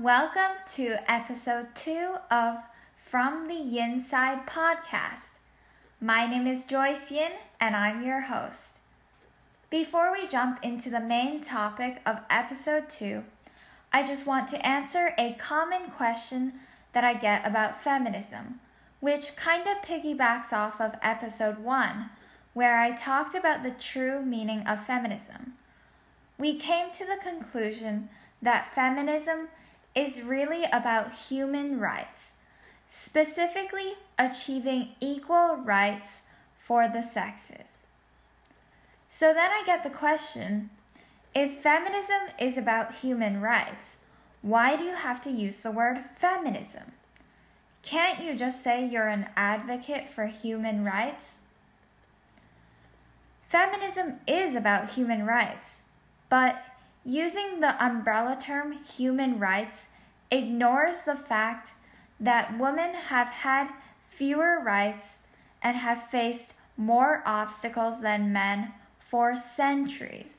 welcome to episode two of From the Inside podcast. My name is Joyce Yin and I'm your host. Before we jump into the main topic of episode two, I just want to answer a common question that I get about feminism, which kind of piggybacks off of episode one, where I talked about the true meaning of feminism. We came to the conclusion that feminism is really about human rights, specifically achieving equal rights for the sexes. So then I get the question if feminism is about human rights, why do you have to use the word feminism? Can't you just say you're an advocate for human rights? Feminism is about human rights, but Using the umbrella term human rights ignores the fact that women have had fewer rights and have faced more obstacles than men for centuries.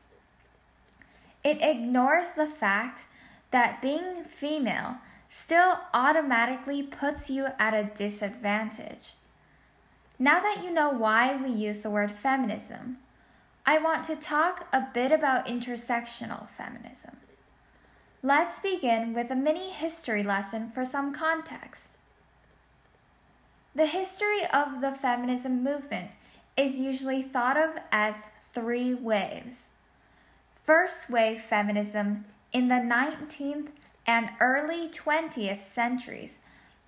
It ignores the fact that being female still automatically puts you at a disadvantage. Now that you know why we use the word feminism, I want to talk a bit about intersectional feminism. Let's begin with a mini history lesson for some context. The history of the feminism movement is usually thought of as three waves. First wave feminism in the 19th and early 20th centuries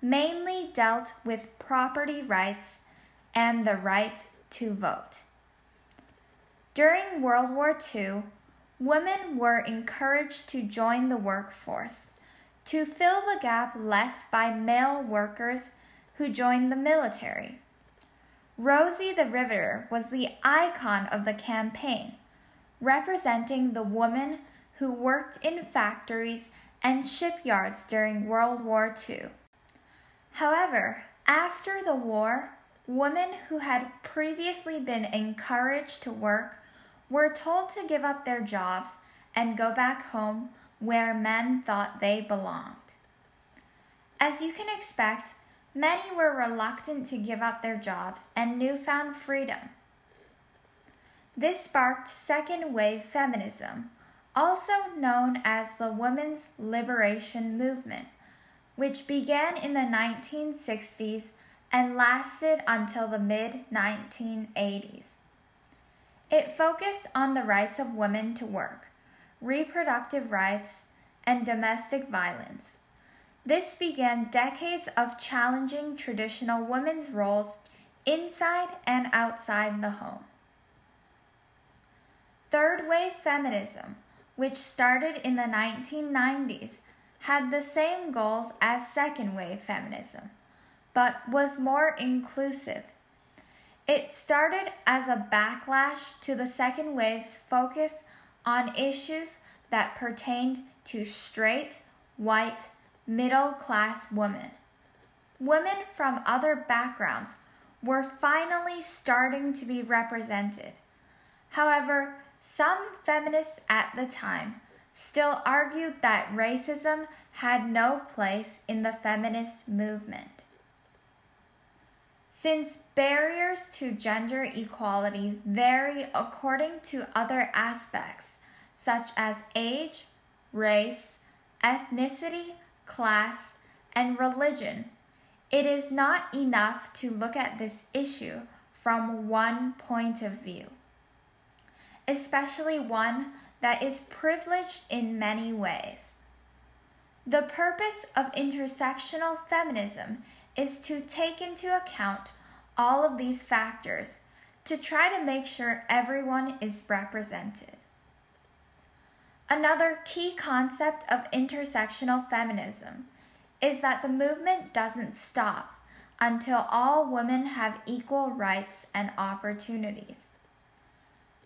mainly dealt with property rights and the right to vote. During World War II, women were encouraged to join the workforce to fill the gap left by male workers who joined the military. Rosie the Riveter was the icon of the campaign, representing the woman who worked in factories and shipyards during World War II. However, after the war, women who had previously been encouraged to work were told to give up their jobs and go back home where men thought they belonged. As you can expect, many were reluctant to give up their jobs and newfound freedom. This sparked second wave feminism, also known as the women's liberation movement, which began in the 1960s and lasted until the mid 1980s. It focused on the rights of women to work, reproductive rights, and domestic violence. This began decades of challenging traditional women's roles inside and outside the home. Third wave feminism, which started in the 1990s, had the same goals as second wave feminism, but was more inclusive it started as a backlash to the second wave's focus on issues that pertained to straight, white, middle class women. Women from other backgrounds were finally starting to be represented. However, some feminists at the time still argued that racism had no place in the feminist movement. Since barriers to gender equality vary according to other aspects, such as age, race, ethnicity, class, and religion, it is not enough to look at this issue from one point of view, especially one that is privileged in many ways. The purpose of intersectional feminism is to take into account all of these factors to try to make sure everyone is represented. Another key concept of intersectional feminism is that the movement doesn't stop until all women have equal rights and opportunities.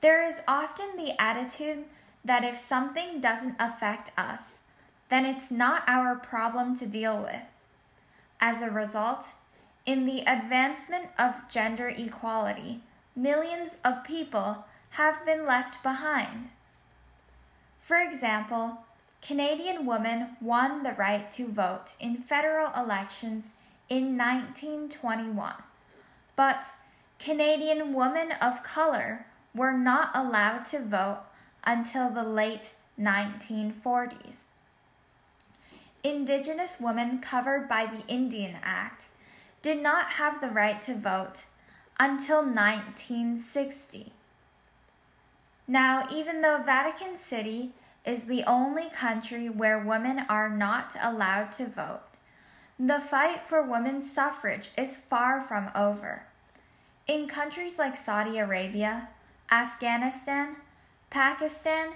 There is often the attitude that if something doesn't affect us, then it's not our problem to deal with. As a result, in the advancement of gender equality, millions of people have been left behind. For example, Canadian women won the right to vote in federal elections in 1921, but Canadian women of color were not allowed to vote until the late 1940s. Indigenous women covered by the Indian Act did not have the right to vote until 1960. Now, even though Vatican City is the only country where women are not allowed to vote, the fight for women's suffrage is far from over. In countries like Saudi Arabia, Afghanistan, Pakistan,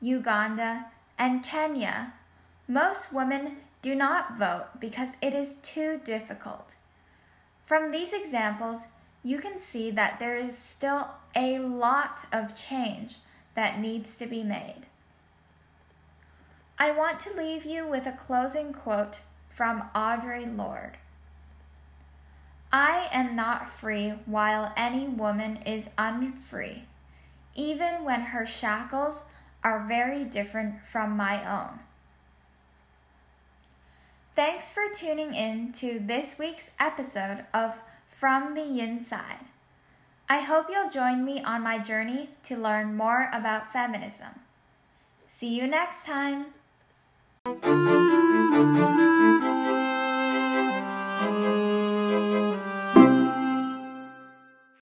Uganda, and Kenya, most women do not vote because it is too difficult. From these examples, you can see that there is still a lot of change that needs to be made. I want to leave you with a closing quote from Audre Lorde. I am not free while any woman is unfree, even when her shackles are very different from my own. Thanks for tuning in to this week's episode of From the Inside. I hope you'll join me on my journey to learn more about feminism. See you next time.